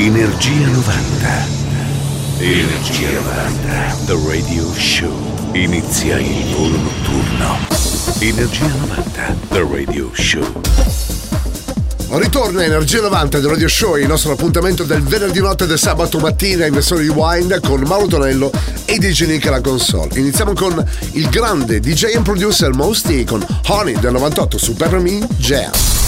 Energia 90. Energia 90. The Radio Show. Inizia il volo notturno. Energia 90. The Radio Show. Ritorna Energia 90 del Radio Show, il nostro appuntamento del venerdì notte e del sabato mattina in versione rewind con Mauro Tonello e DJ Nick alla console. Iniziamo con il grande DJ and producer Mosty con Honey del 98 su Peppermint Jam.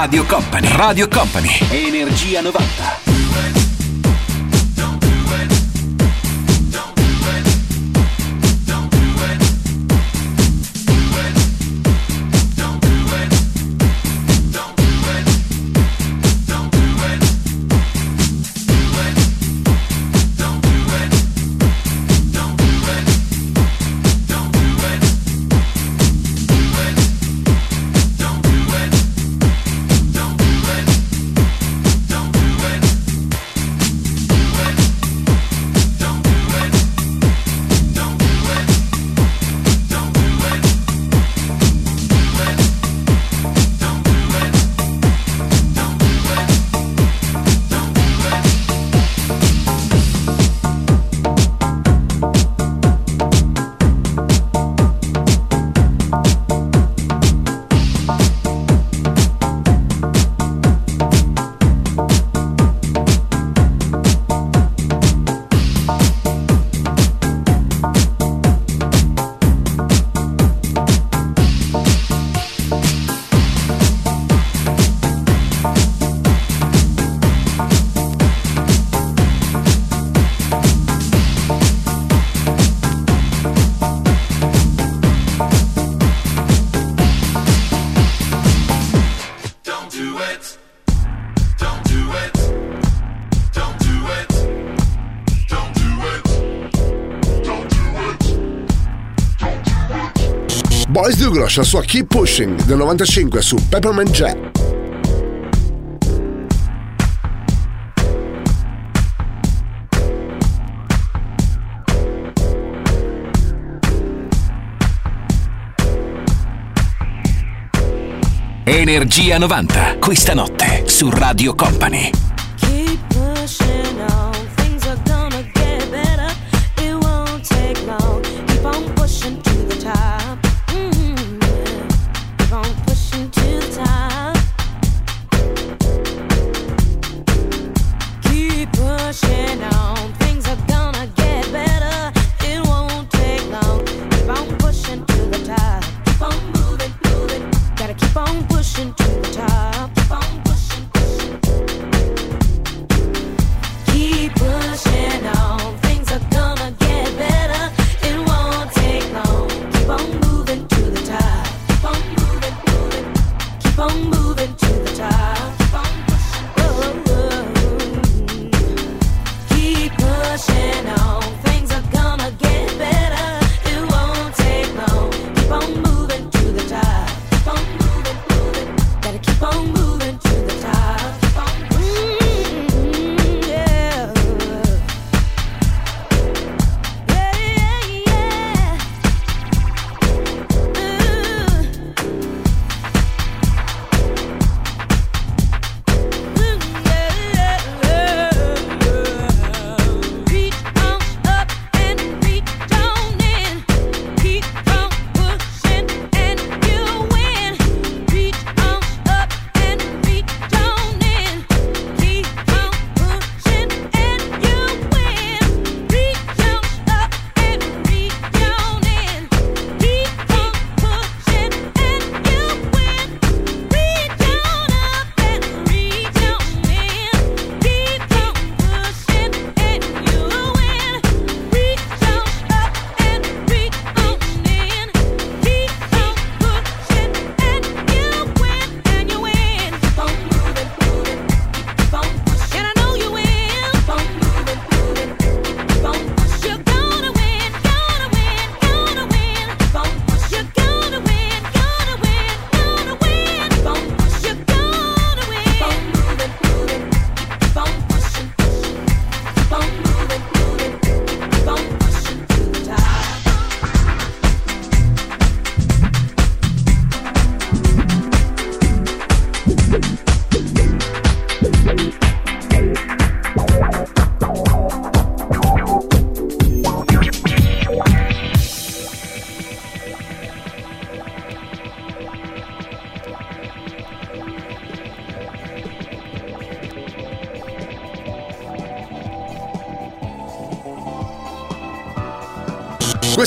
Radio Company. Radio Company. Energia 90. Boris Douglas, la sua Keep Pushing del 95 su Peppermint Jet. Energia 90, questa notte su Radio Company.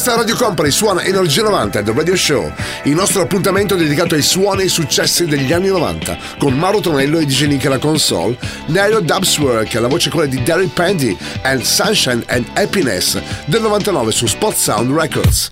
Questa Radio Company suona Energia 90 The Radio Show, il nostro appuntamento dedicato ai suoni e successi degli anni 90, con Mauro Tonello e DJ Nick alla console, Nairo Dubswork, la voce quella di Derek Pandy, and Sunshine and Happiness del 99 su Spot Sound Records.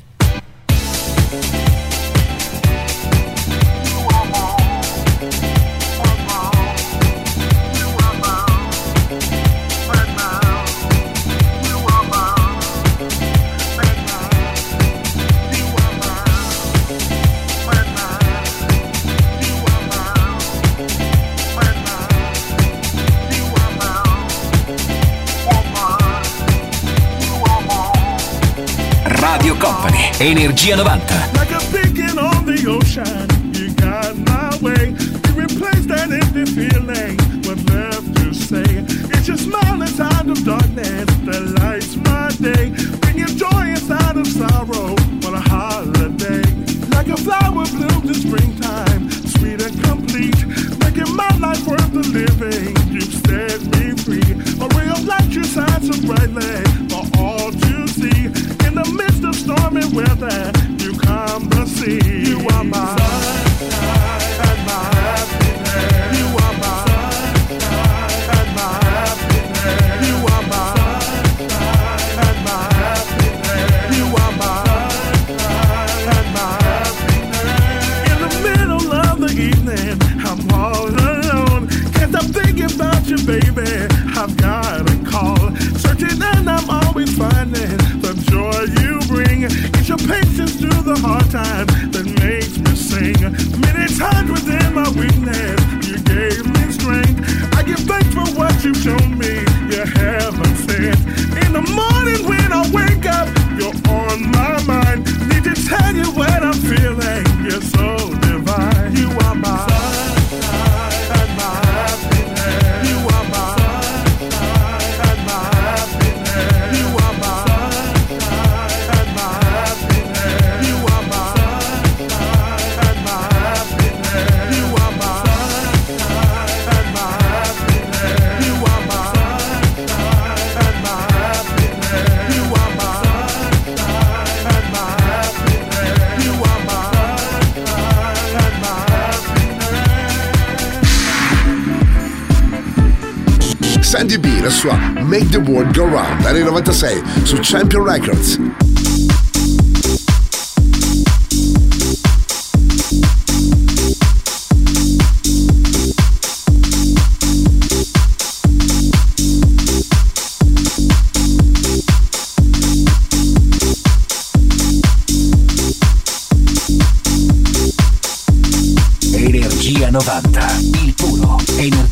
Energia 90. Like a beacon on the ocean, you got my way. You that empty feeling. To say? It's your smile inside of darkness that lights my day. Joy inside of sorrow. What a holiday. Like a flower blooms in springtime, sweet and complete. Making my life worth the living. You've set me free. A ray of light you shine so brightly patience through the hard times that makes me sing. Many times within my weakness, you gave me strength. I give thanks for what you've shown me. You haven't sent. In the morning when I wake up, you're on my mind. Need to tell you what I'm feeling. You're so divine. You are Make the World Go Round dall 96 su Champion Records.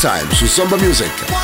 time su Samba Music.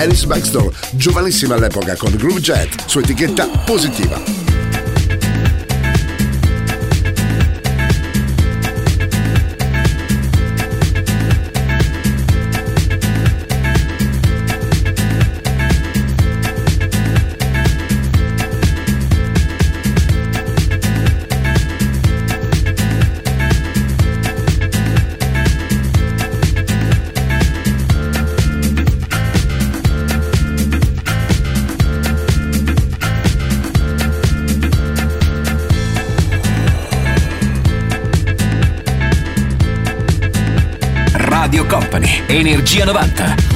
Alice Baxter, giovanissima all'epoca con Groove Jet su etichetta positiva. Energia 90.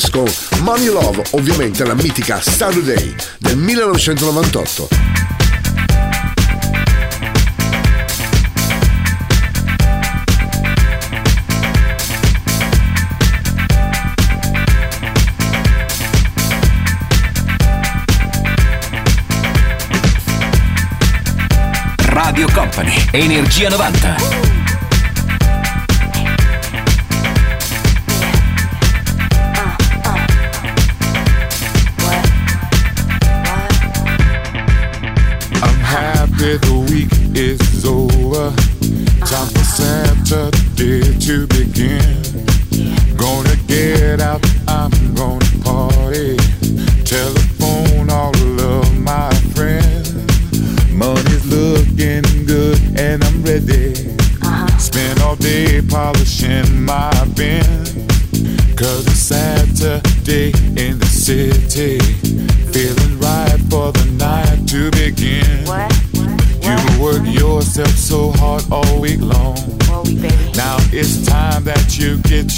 Williams con Money Love, ovviamente la mitica Saturday del 1998. Radio Company, Energia 90.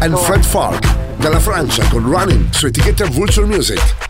and Fred Falk dalla Francia con Running su etichetta Vulture Music.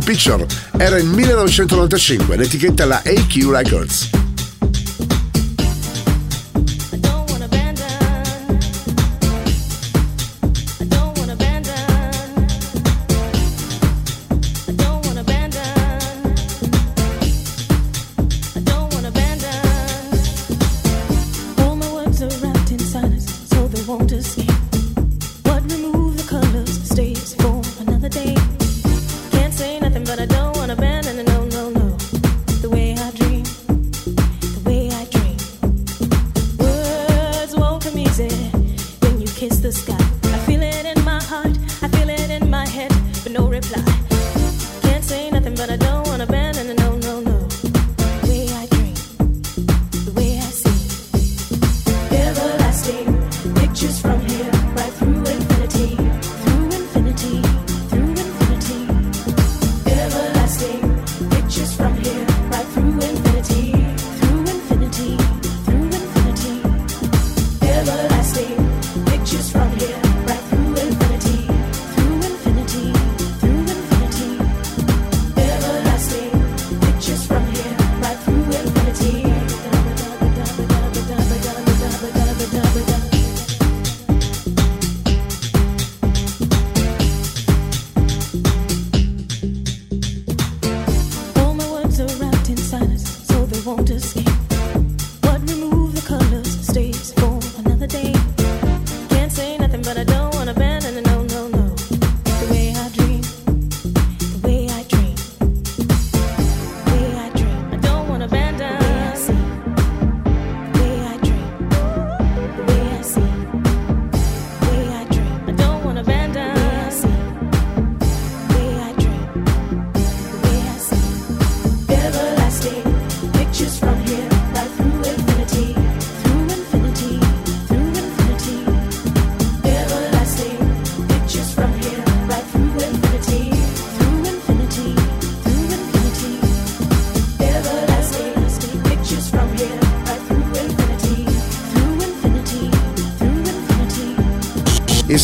Picture era il 1995, l'etichetta la AQ Records.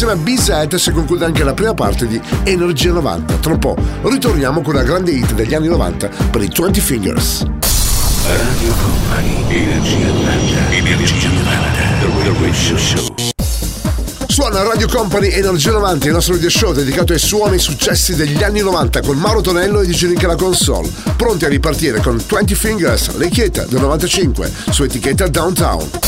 Insieme a B-Side si conclude anche la prima parte di Energia 90. Tra un po' ritorniamo con la grande hit degli anni 90 per i 20 Fingers. Radio Company, Energia 90, Energia 90, The Radio Show. Suona Radio Company Energia 90, il nostro video show dedicato ai suoni e successi degli anni 90 con Mauro Tonello e DJ Link alla console, pronti a ripartire con 20 Fingers, l'etichetta del 95, su etichetta Downtown.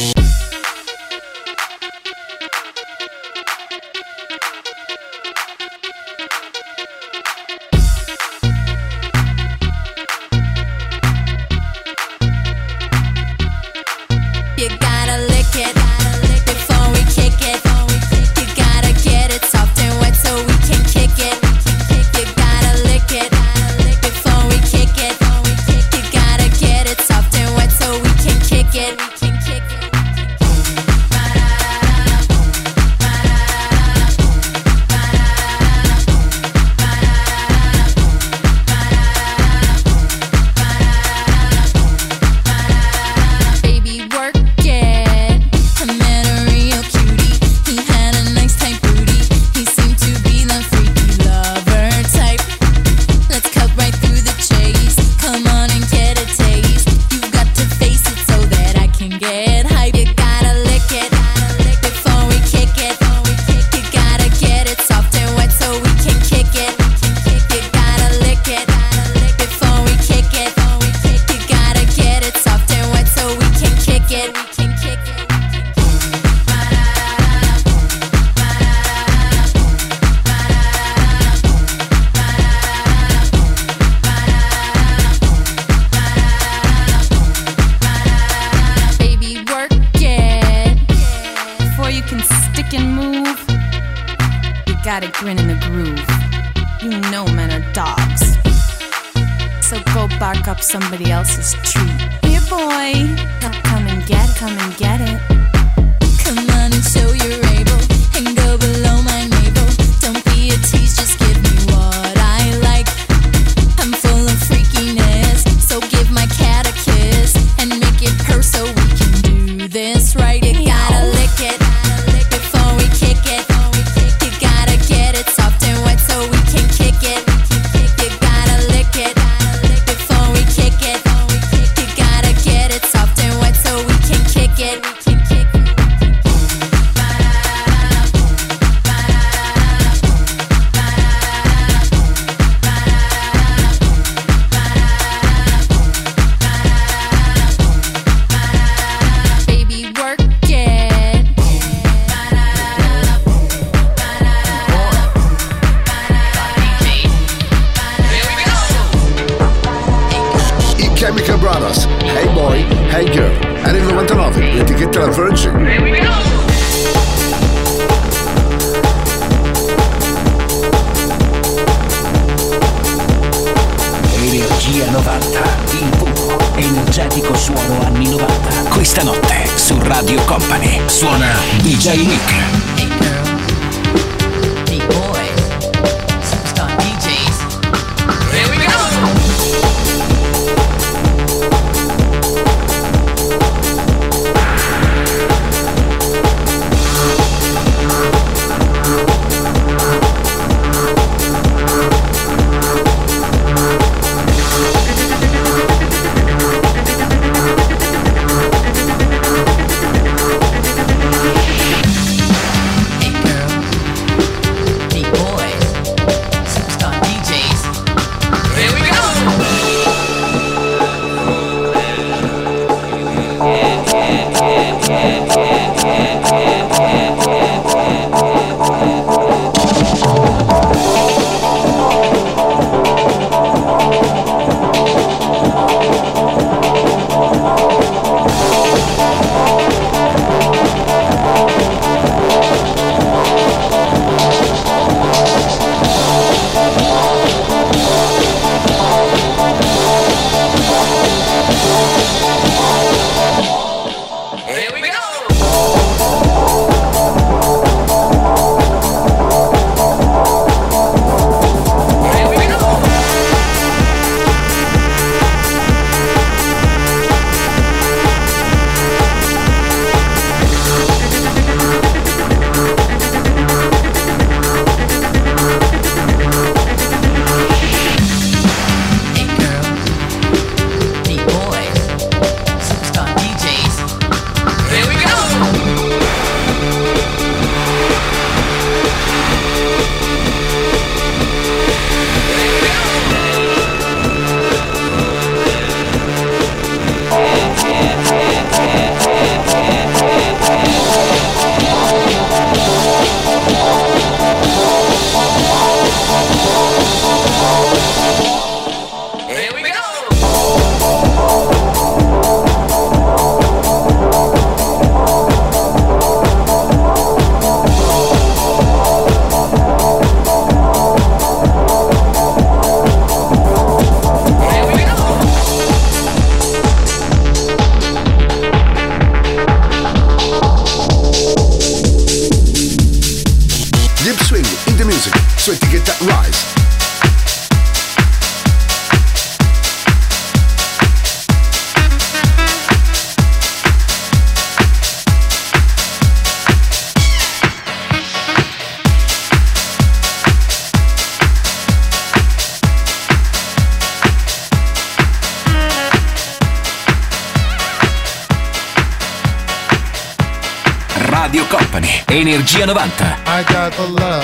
Energia 90. I got the love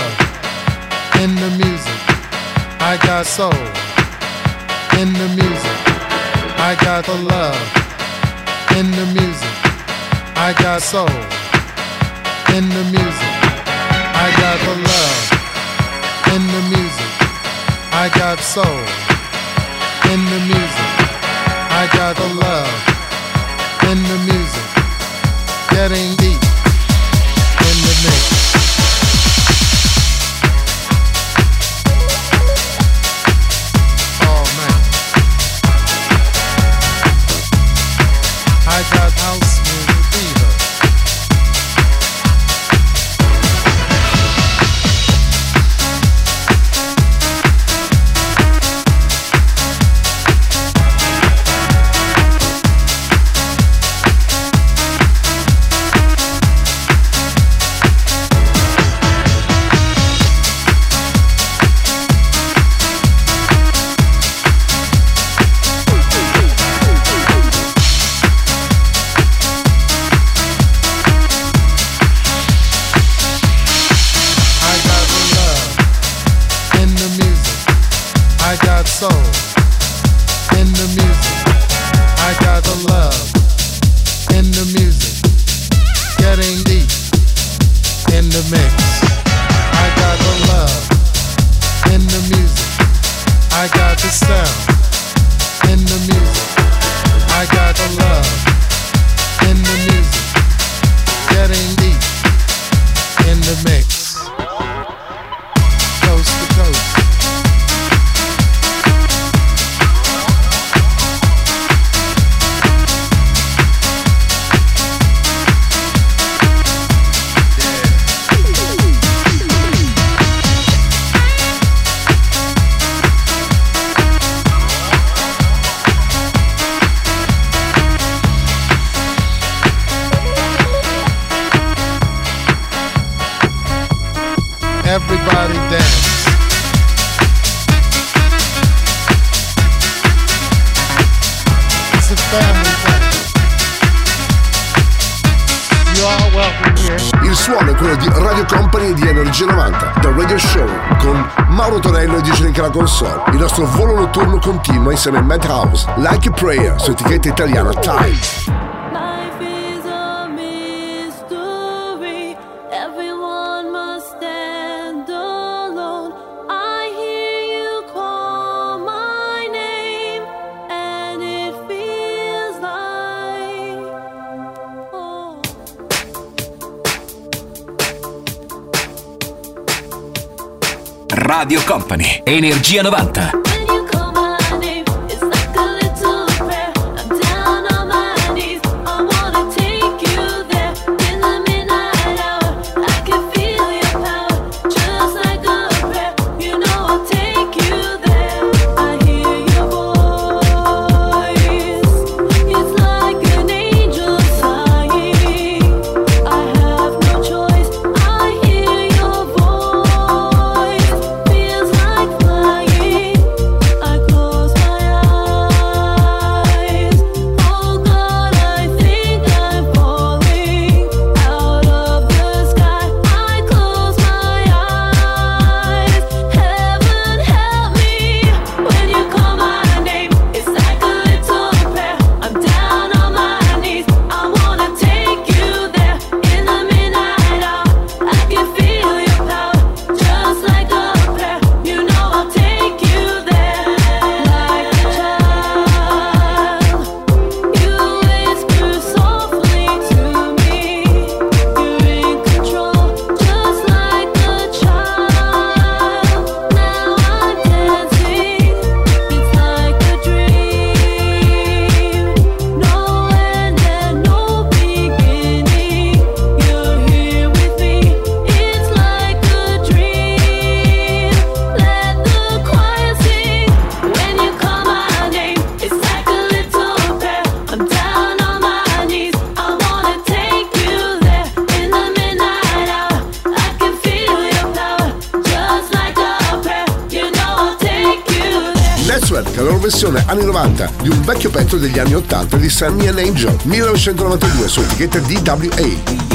in the music. I got soul in the music. I got the love in the music. I got soul in the music. Morrison Madhouse, Like a Prayer su etichetta italiana Time. Radio Company, Energia 90. Angel 1992 su etichetta DWA.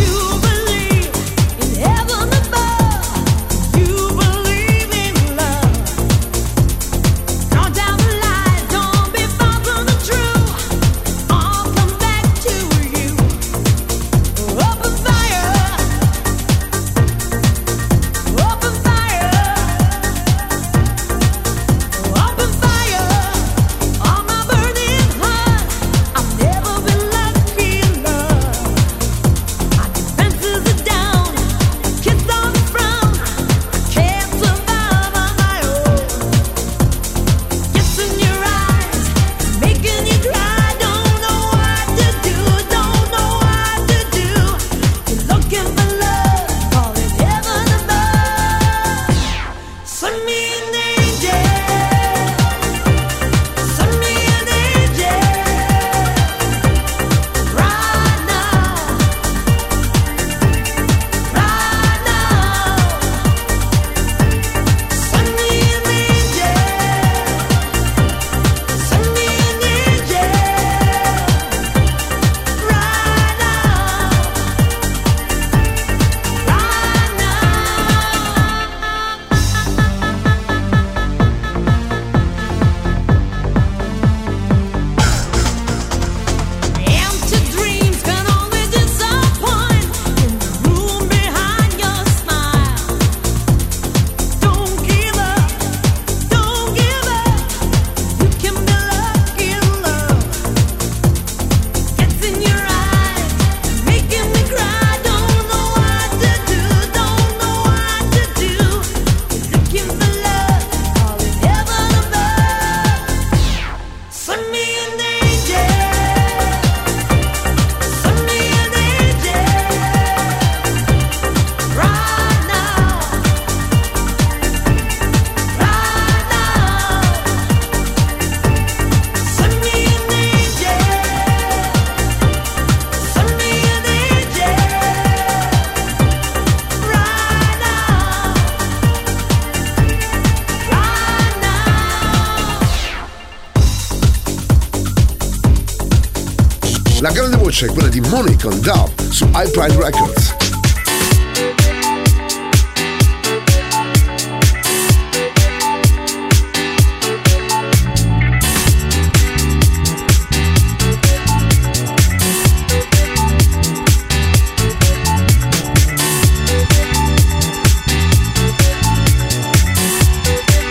invece è quella di Money con Dove su iPrime Records.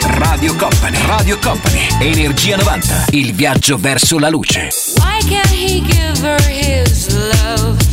Radio Company, Radio Company, Energia 90, il viaggio verso la luce. can he give her his love?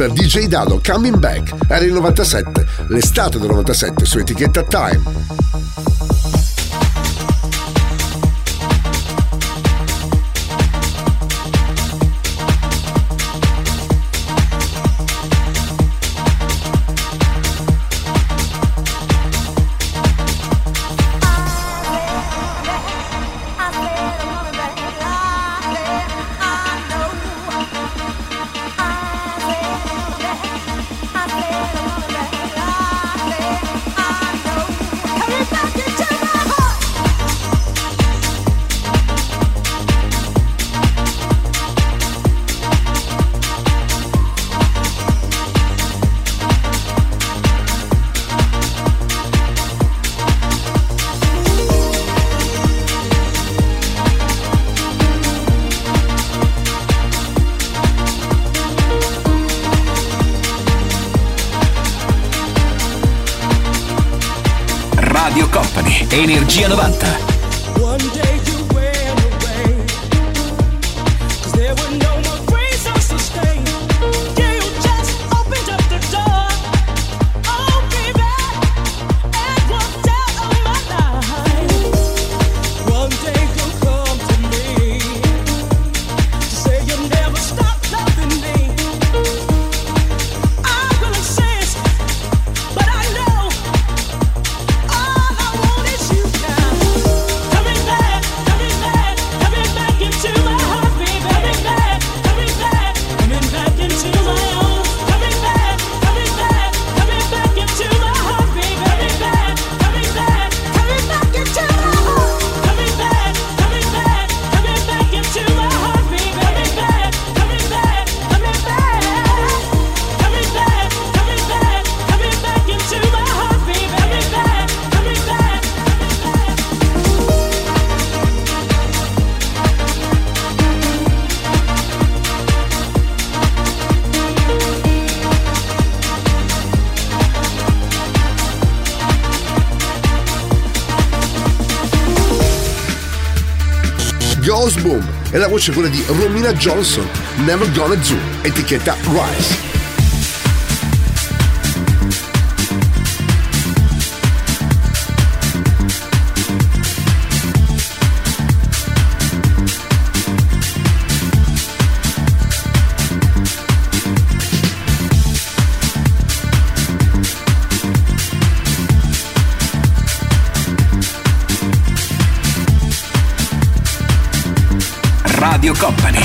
Per DJ Dado Coming Back era il 97, l'estate del 97 su etichetta Time. E la voce è quella di Romina Johnson, Never Gonna Do, etichetta Rise.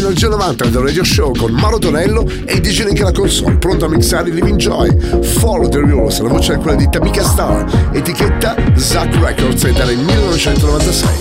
Company suona Energia 90 del Radio Show con Mauro Tonello e DJ Link alla console, pronto a mixare Living Joy. Follow the Rules, la voce è quella di Tamika Star, etichetta Zack Records era il 1996.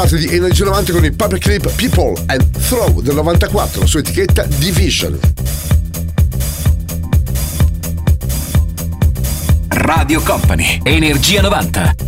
Parte di Energia 90 con il Public Clip People and Throw del 94 su etichetta Division. Radio Company, Energia 90.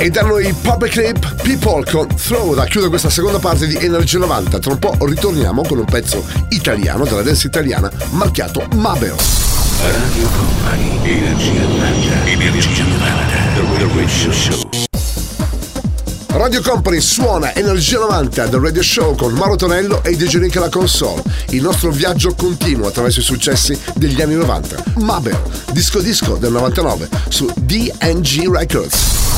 E da noi Public Clip People con Throw da chiudere questa seconda parte di Energia 90. Tra un po' ritorniamo con un pezzo italiano della dance italiana marchiato Mabel. Radio Company, Energia 90. Energia 90. The Radio Show. Radio Company suona Energia 90 del Radio Show con Mauro Tonello e DJ Nick alla console. Il nostro viaggio continua attraverso i successi degli anni 90. Mabel, disco disco del 99 su DNG Records.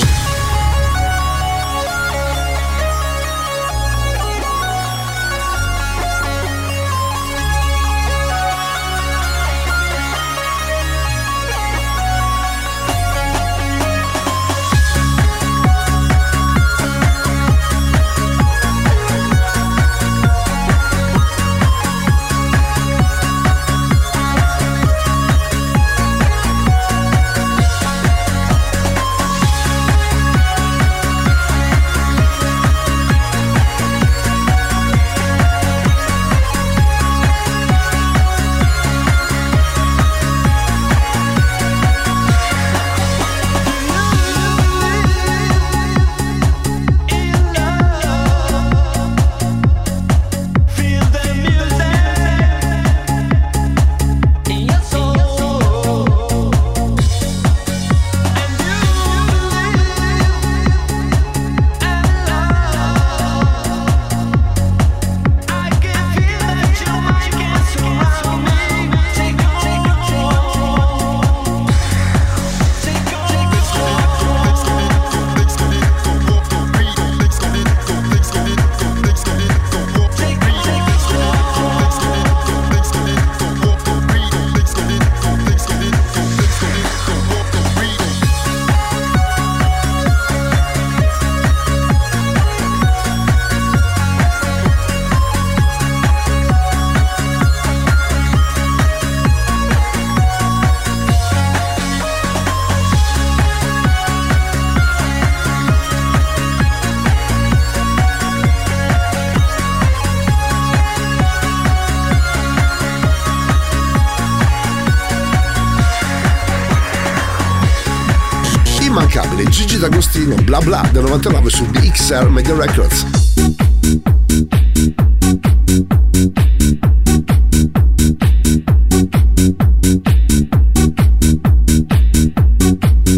Bla Bla del 99 su BXR Media Records.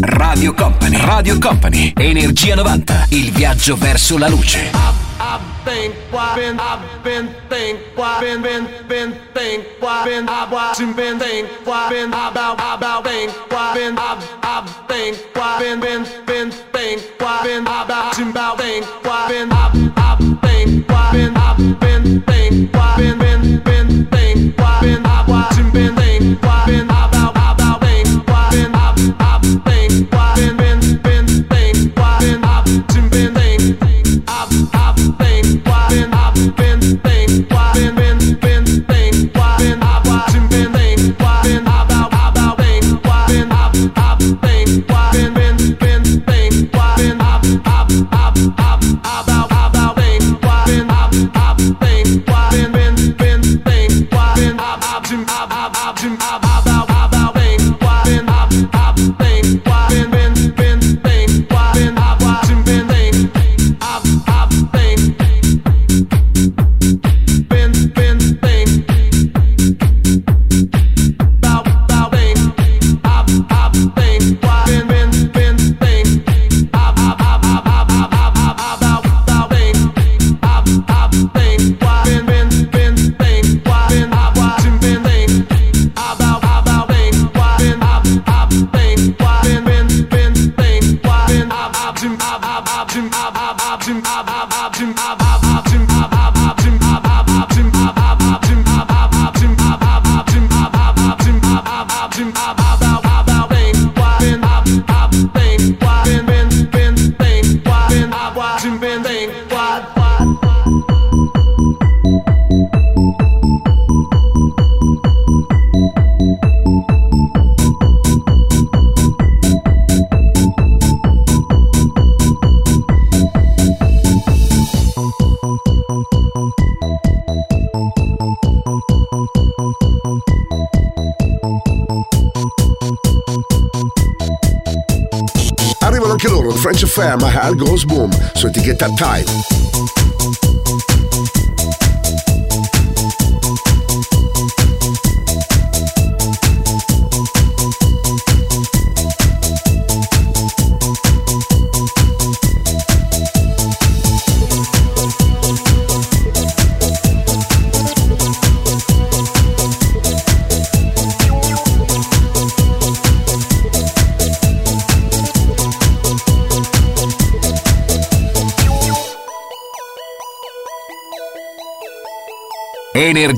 Radio Company, Radio Company, Energia 90, il viaggio verso la luce. I've been, been, I've been, think, been, been, been, think, been, I've been, been, think, been, about, about, think, been, I've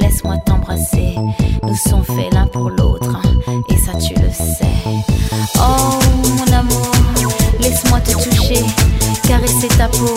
Laisse-moi t'embrasser. Nous sommes faits l'un pour l'autre. Hein. Et ça, tu le sais. Oh, mon amour, laisse-moi te toucher. Caresser ta peau.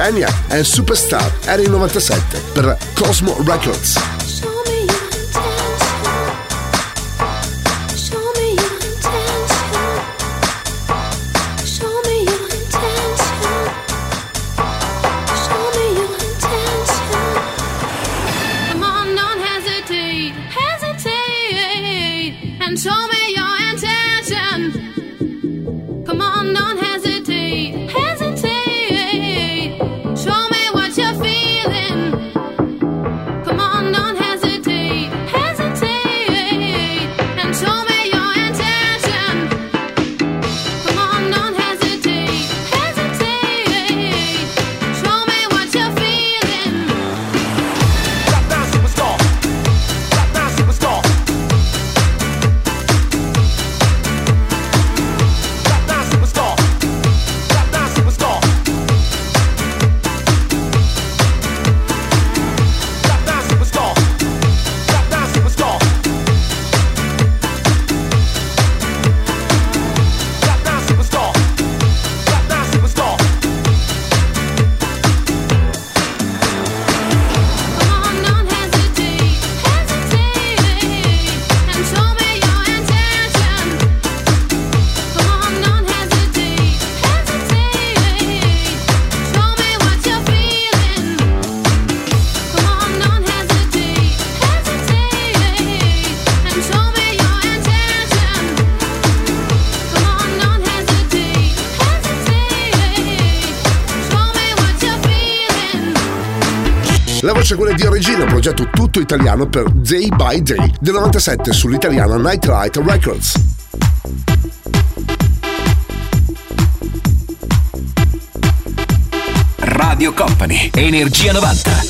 Xenia and Superstar era il 97 per Cosmo Records. fosse quella di Regina, progetto tutto italiano per Day by Day del 97 sull'italiana Nightlight Records. Radio Company, Energia 90.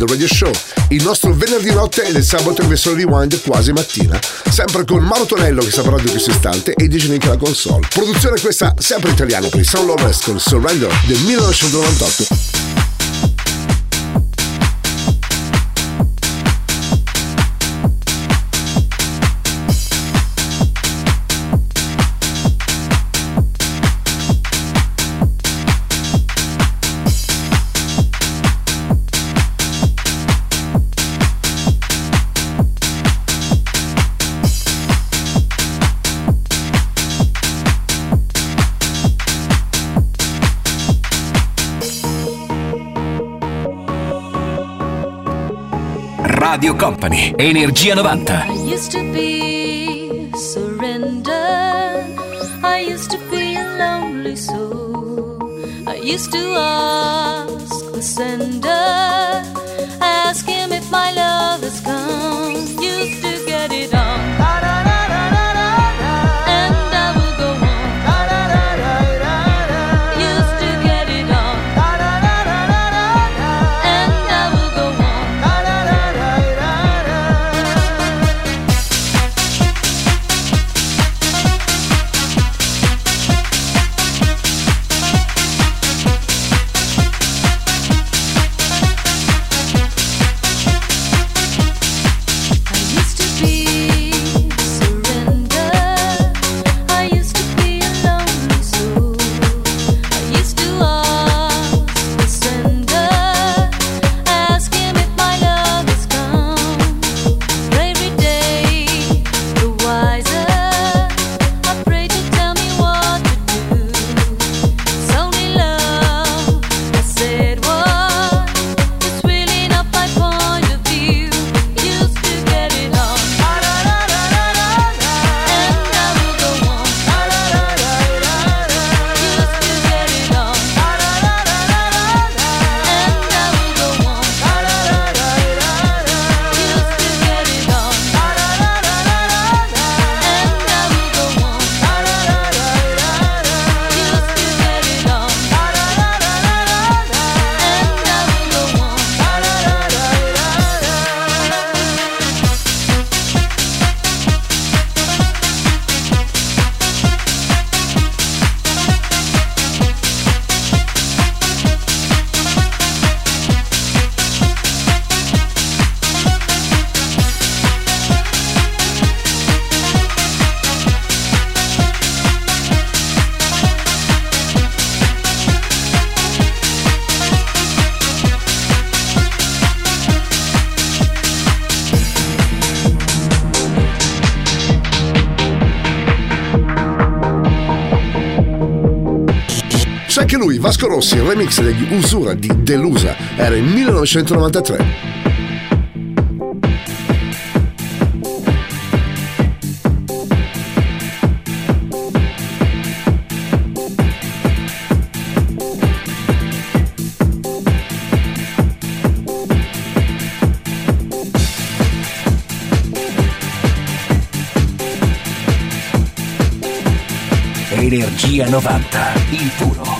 Rewind Radio Show, il nostro venerdì notte ed il sabato in versione Rewind quasi mattina, sempre con Mauro Tonello che sta parlando in questo istante e DJ Nick la console. Produzione questa sempre italiana per il Sound Lovers con Surrender del 1998. Company, Energia 90. I used to be surrender. I used to be a lonely soul. I used to Vasco Rossi, il remix degli Usura di Delusa, era il 1993. Energia 90, il puro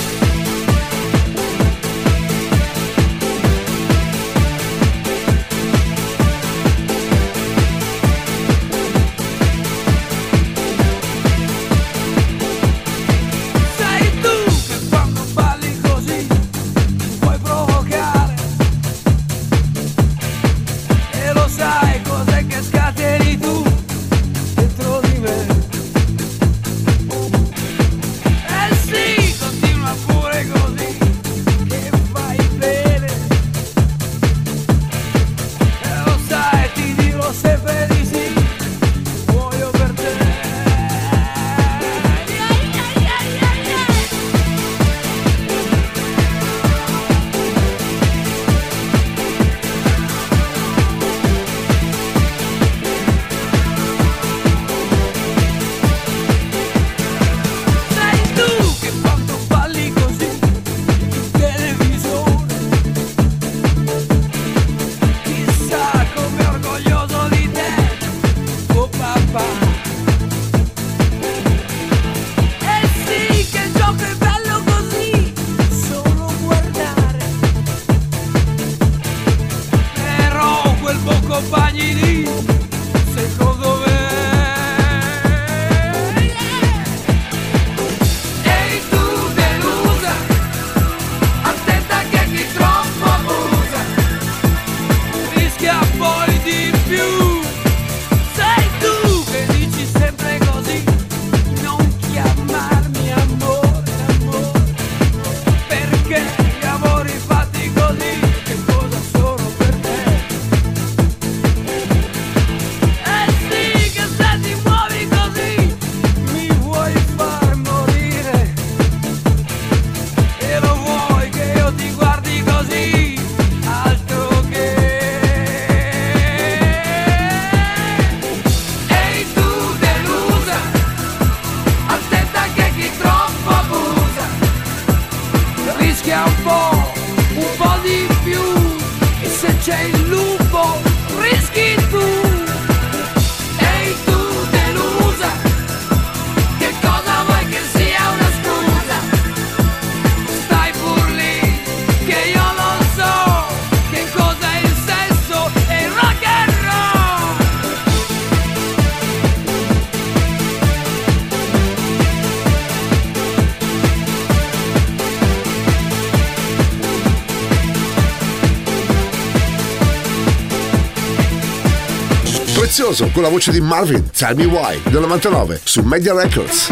meraviglioso con la voce di Marvin, Tell Me Why, del 99, su Media Records.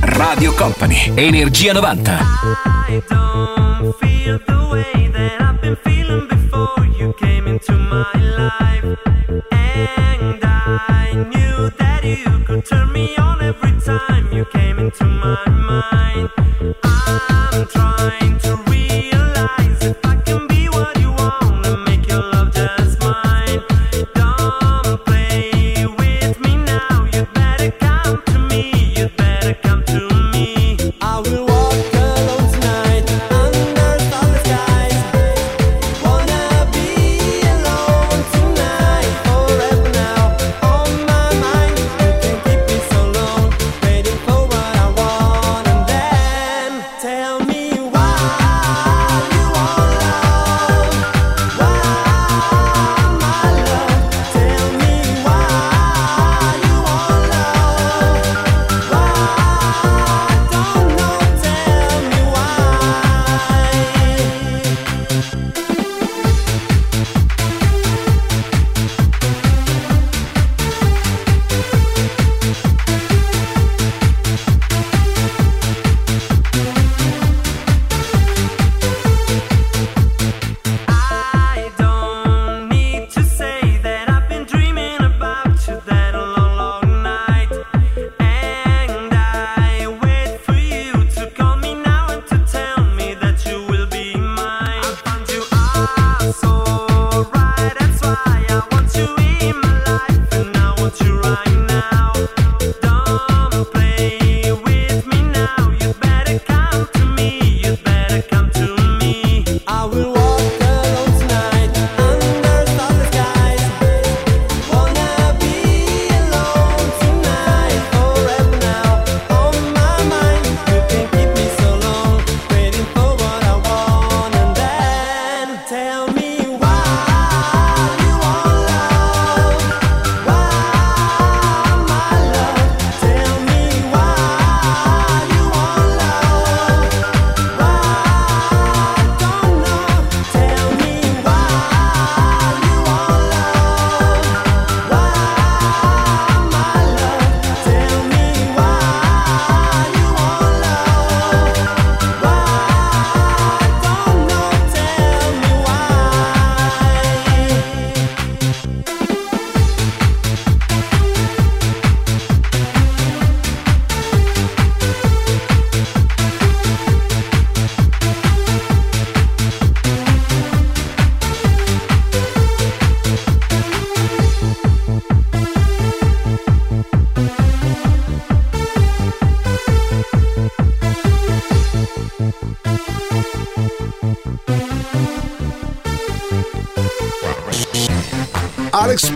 Radio Company, Energia 90.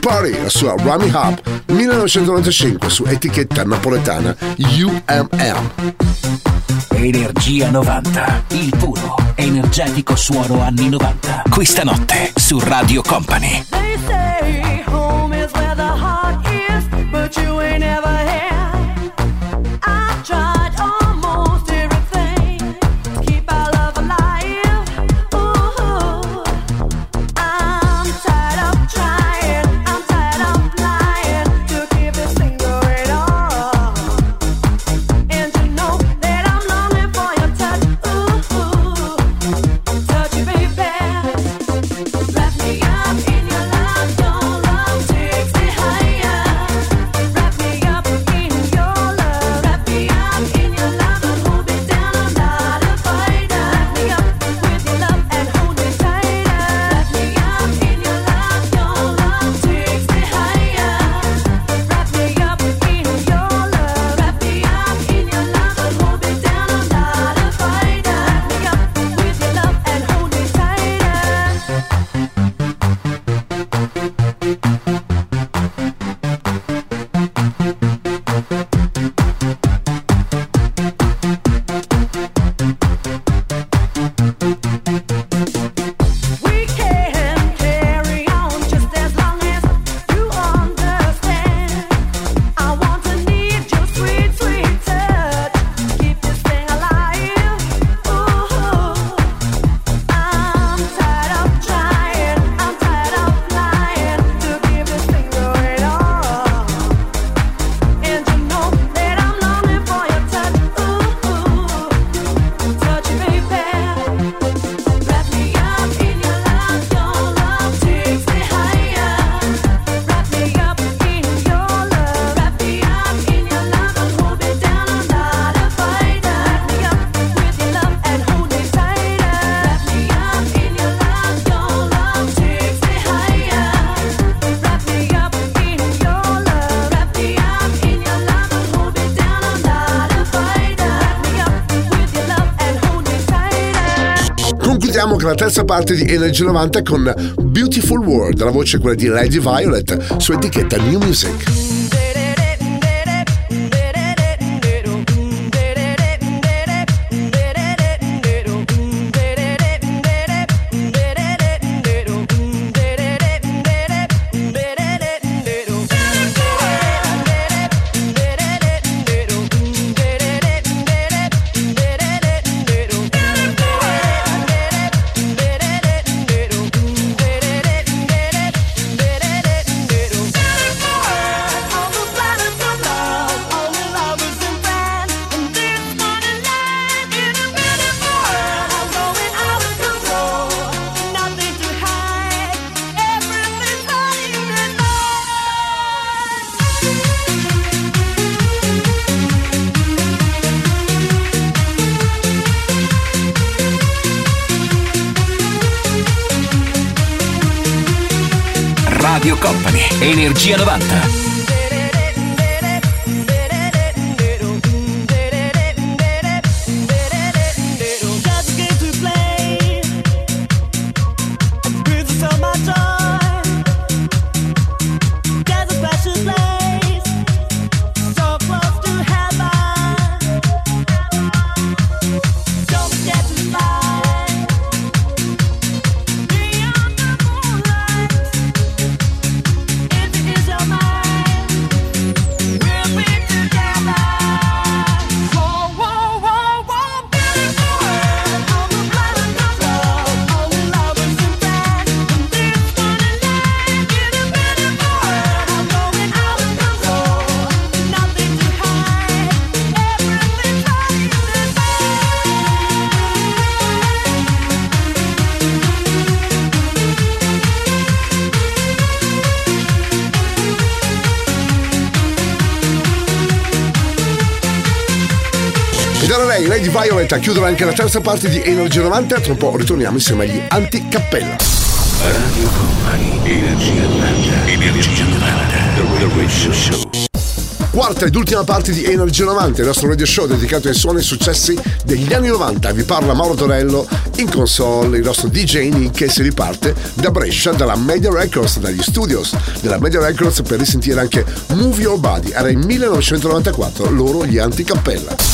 Party, la sua Rummy Hub 1995 su etichetta napoletana UMM. Energia 90, il puro, energetico suono anni 90. Questa notte su Radio Company. terza parte di Energy 90 con Beautiful World, la voce quella di Lady Violet su etichetta New Music. E Chitarra lei, Lady Violet, a chiudere anche la terza parte di Energia 90. Tra un po' ritorniamo insieme agli Anticappella. Radio Company, Energia 90, Energia 90, The Radio Show quarta ed ultima parte di Energy 90, il nostro radio show dedicato ai suoni e successi degli anni 90. Vi parla Mauro Torello in console, il nostro DJ Nick che si riparte da Brescia, dalla Media Records, dagli studios della Media Records per risentire anche Movie Your Body. Era il 1994, loro gli anticappella.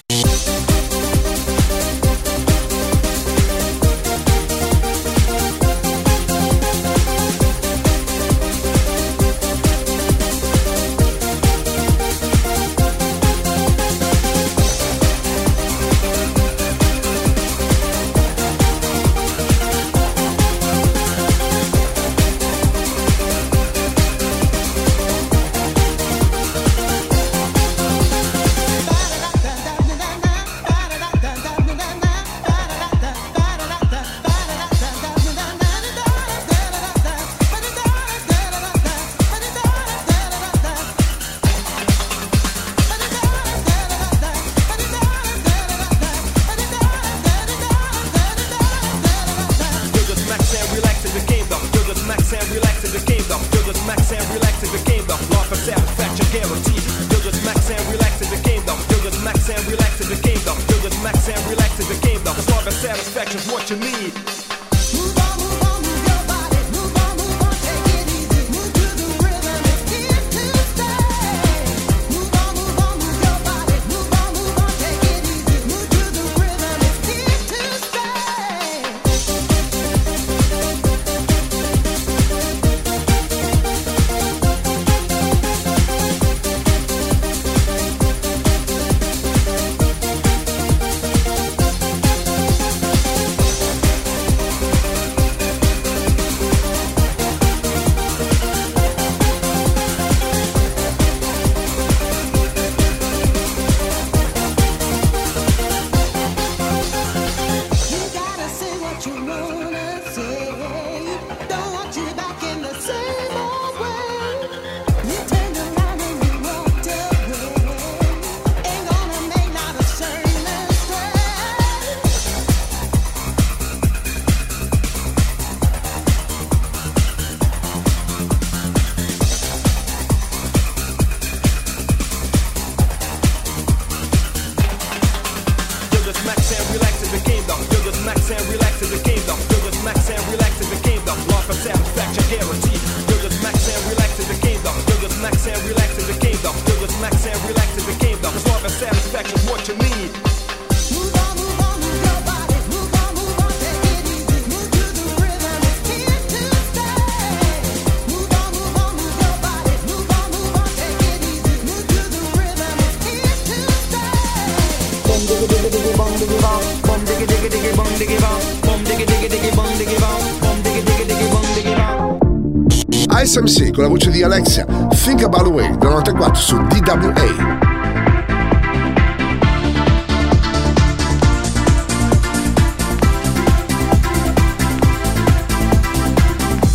SMC con la voce di Alexia, Think About the Way, del 94 su DWA.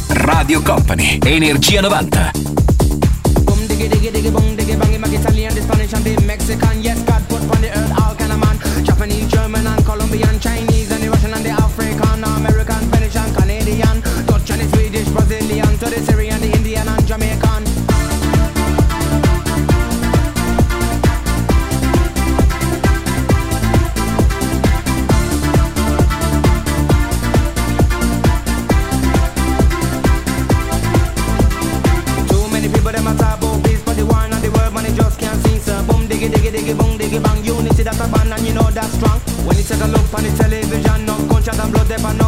Radio Company, Energia 90. diggy diggy diggy bong diggy bang Italian, the Spanish and the Mexican. Yes, God put on the earth Scorpion Chinese. Gunshot and blood, there no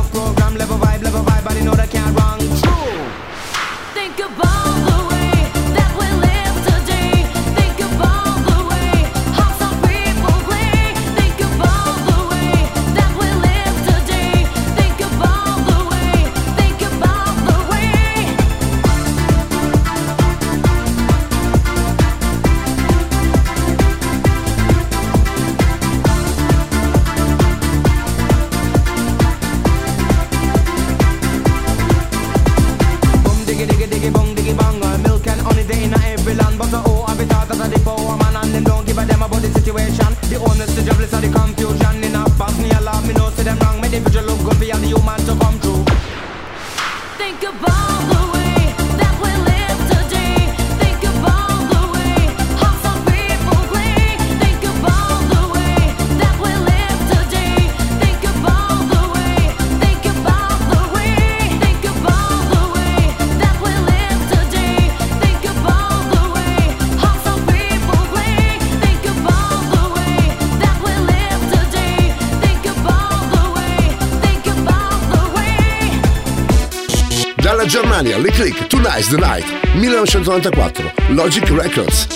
Germania, Lee Click, Tonight's the Night, 1994, Logic Records.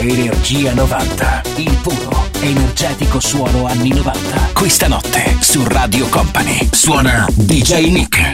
Energia 90, il puro, energetico suono anni 90. Questa notte su Radio Company suona DJ Nick.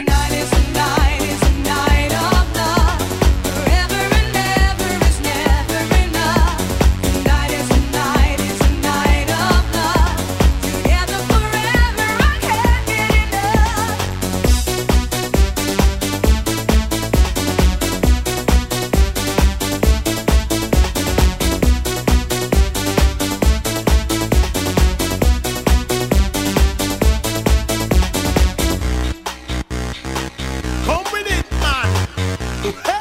Hey!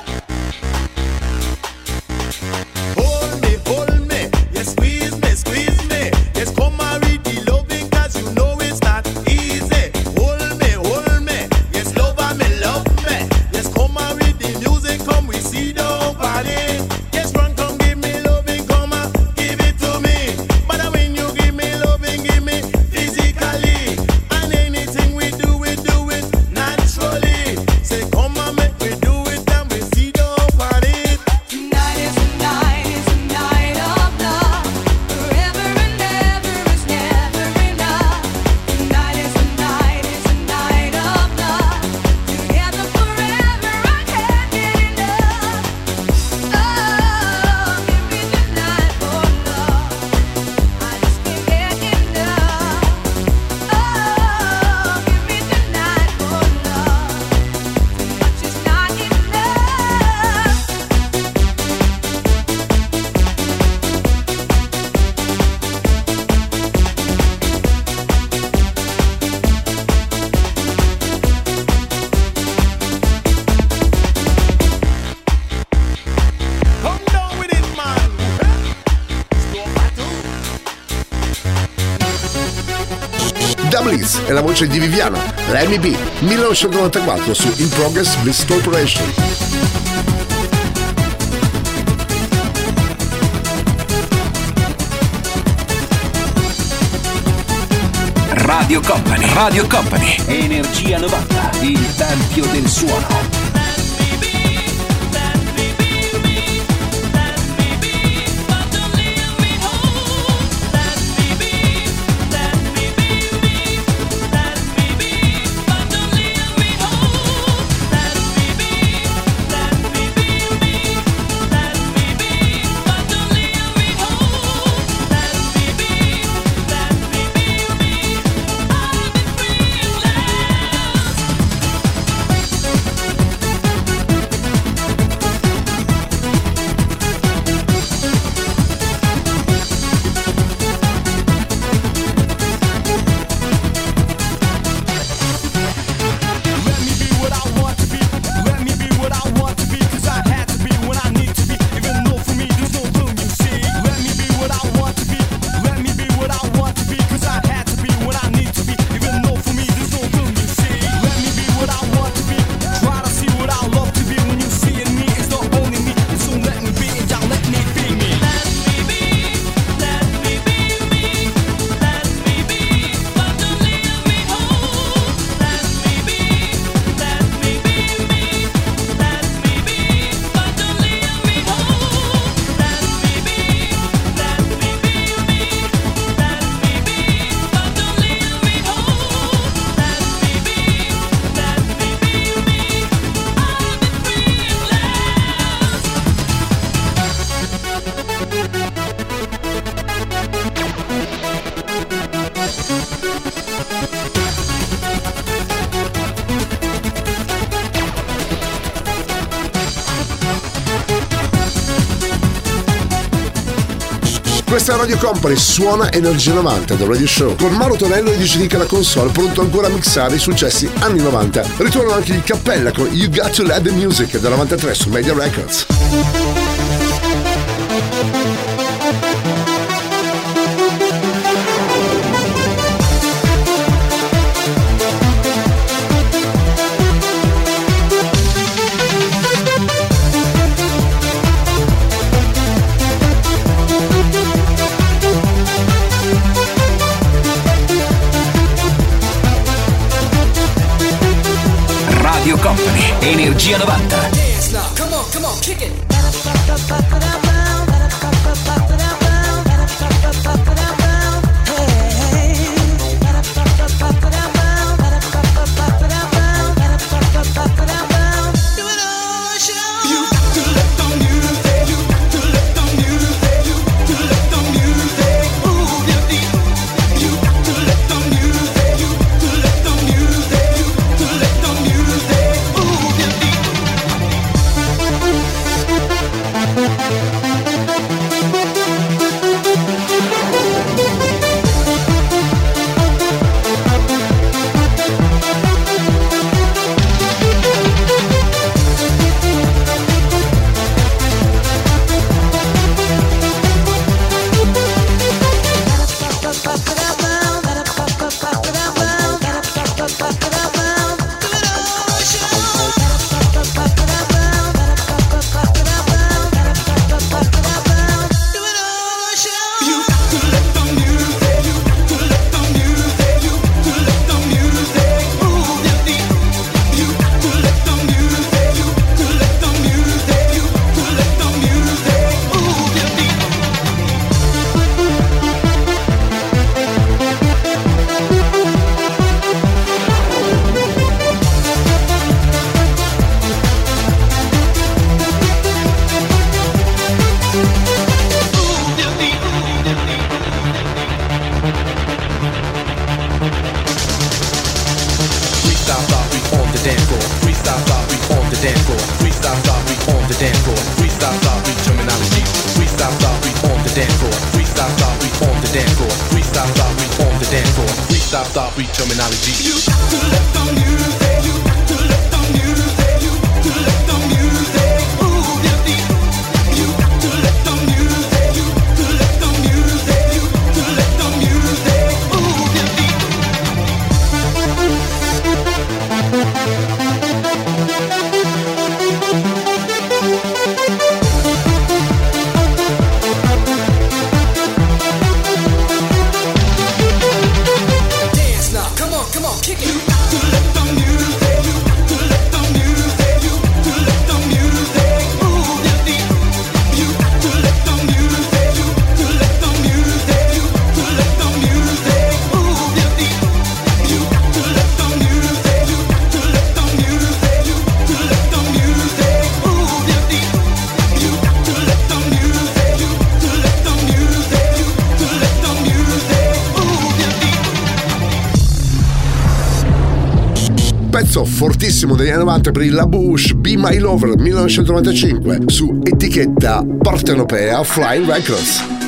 Voce di Viviana, la MB, 1994 su In Progress Bliss Corporation. Radio Company, Radio Company, Energia 90, il tempio del suono. Questa è Radio Company, suona Energia 90 del Radio Show. Con Mauro Tonello e DJ Nick alla console, pronto ancora a mixare i successi anni 90. Ritornano anche il cappella con You Got to Let the Music del 93 su Media Records. successo fortissimo degli anni 90 per il La Bouche Be My Lover 1995 su etichetta partenopea Flying Records.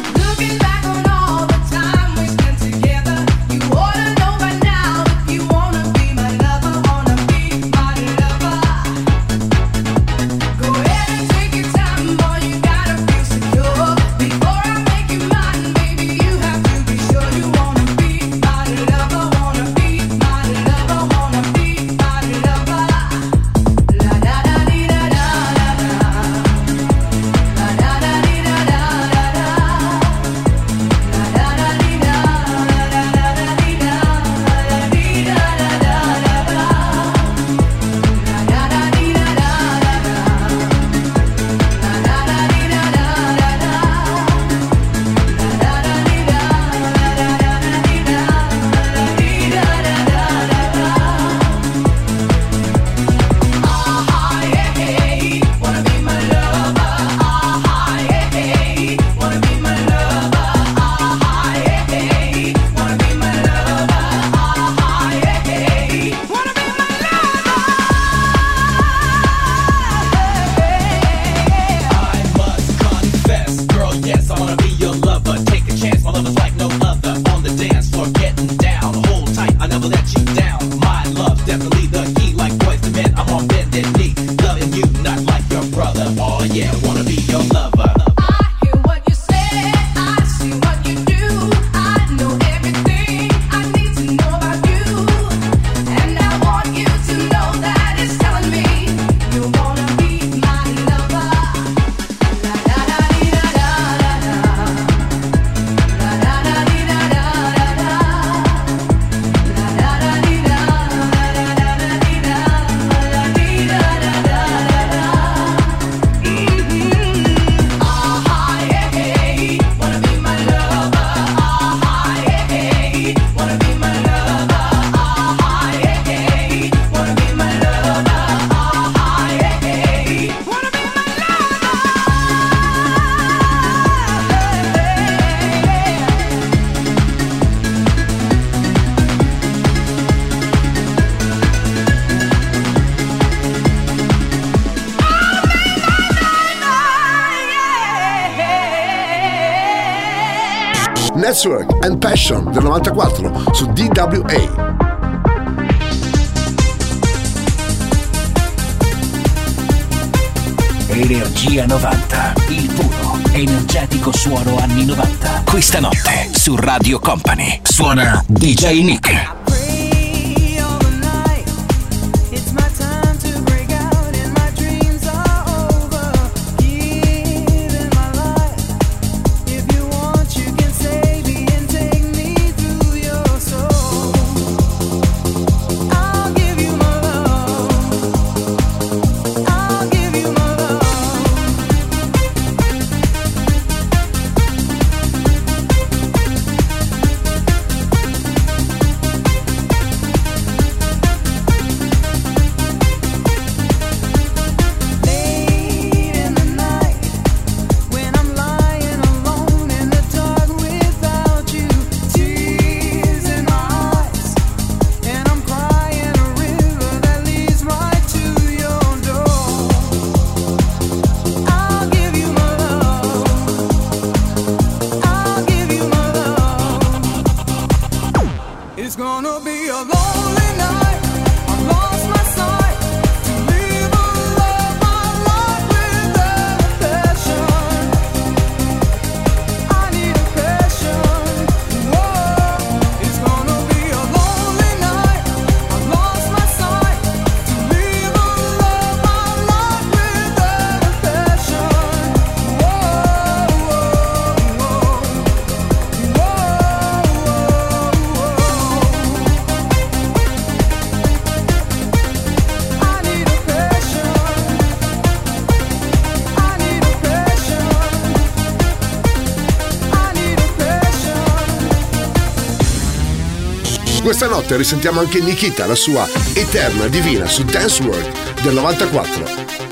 Network and Passion del 94 su DWA. Energia 90, il puro, energetico suono anni 90. Questa notte su Radio Company suona DJ Nick. Notte risentiamo anche Nikita, la sua eterna divina su Dance World del 94.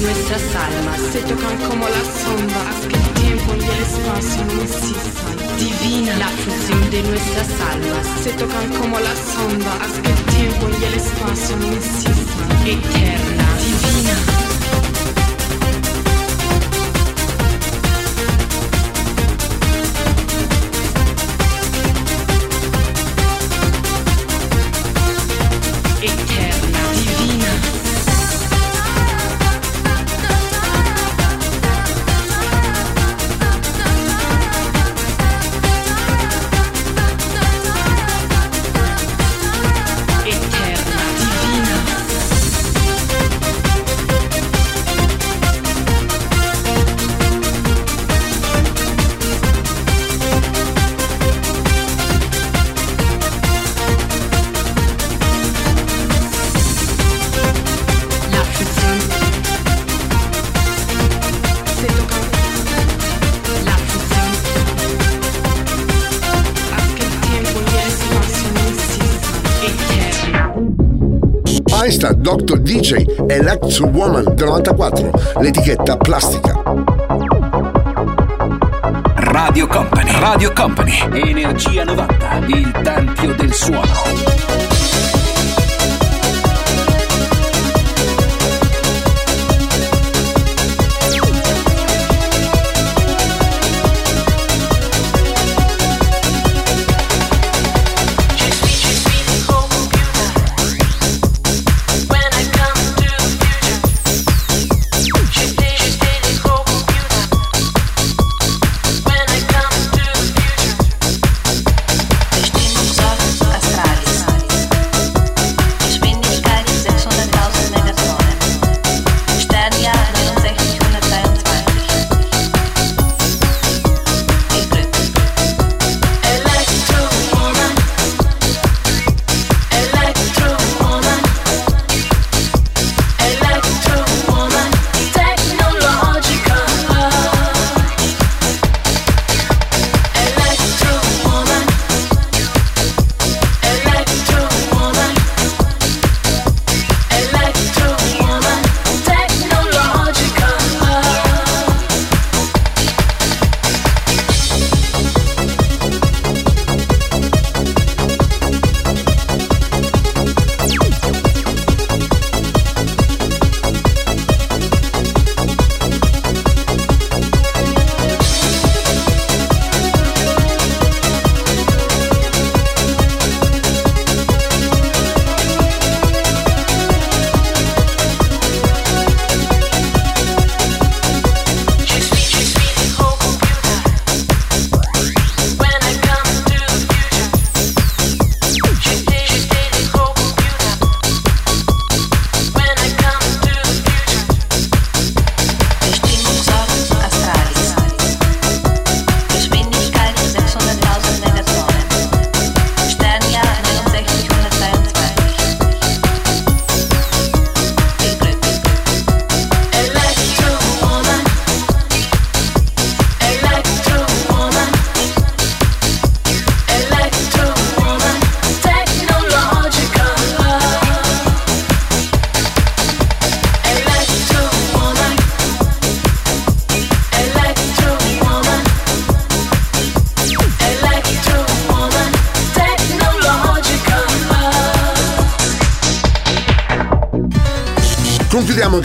Nuestras almas se tocan como la sombra, haz que el tiempo y el espacio no existan. Divina, la fusión de nuestras almas se tocan como la sombra, haz que el tiempo y el espacio no existan. Eterna, divina. Einstein Dr. DJ Electro Woman del 94, l'etichetta plastica. Radio Company, Radio Company, Energia 90, il tempio del suono.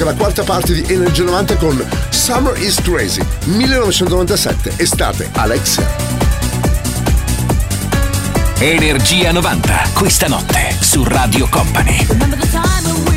per la quarta parte di Energia 90 con Summer is Crazy 1997 estate Alexia. Energia 90 questa notte su Radio Company.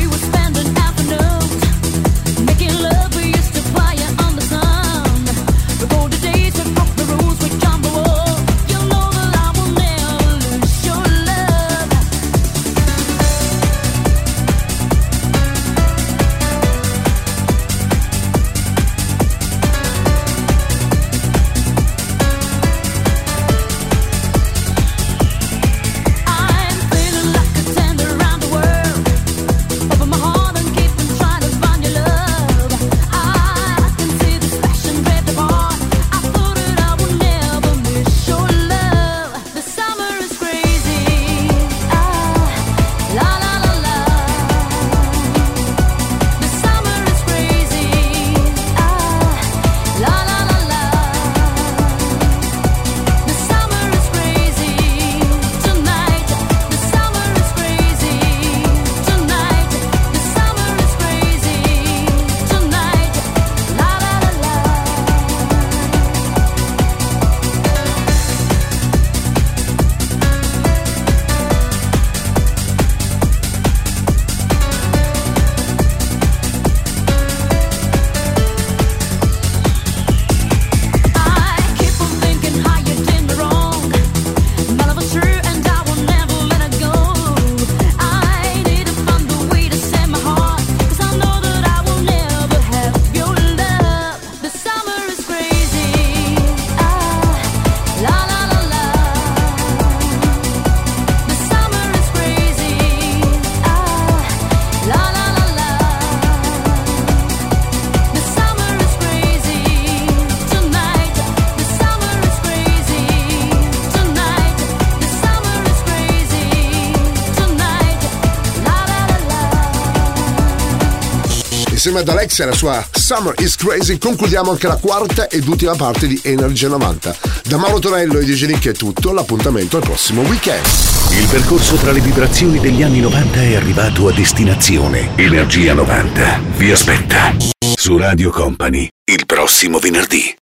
insieme ad Alex e la sua Summer is Crazy concludiamo anche la quarta ed ultima parte di Energia 90. Da Mauro Torello e DJ Nick è tutto, l'appuntamento al prossimo weekend. Il percorso tra le vibrazioni degli anni 90 è arrivato a destinazione. Energia 90 vi aspetta su Radio Company il prossimo venerdì.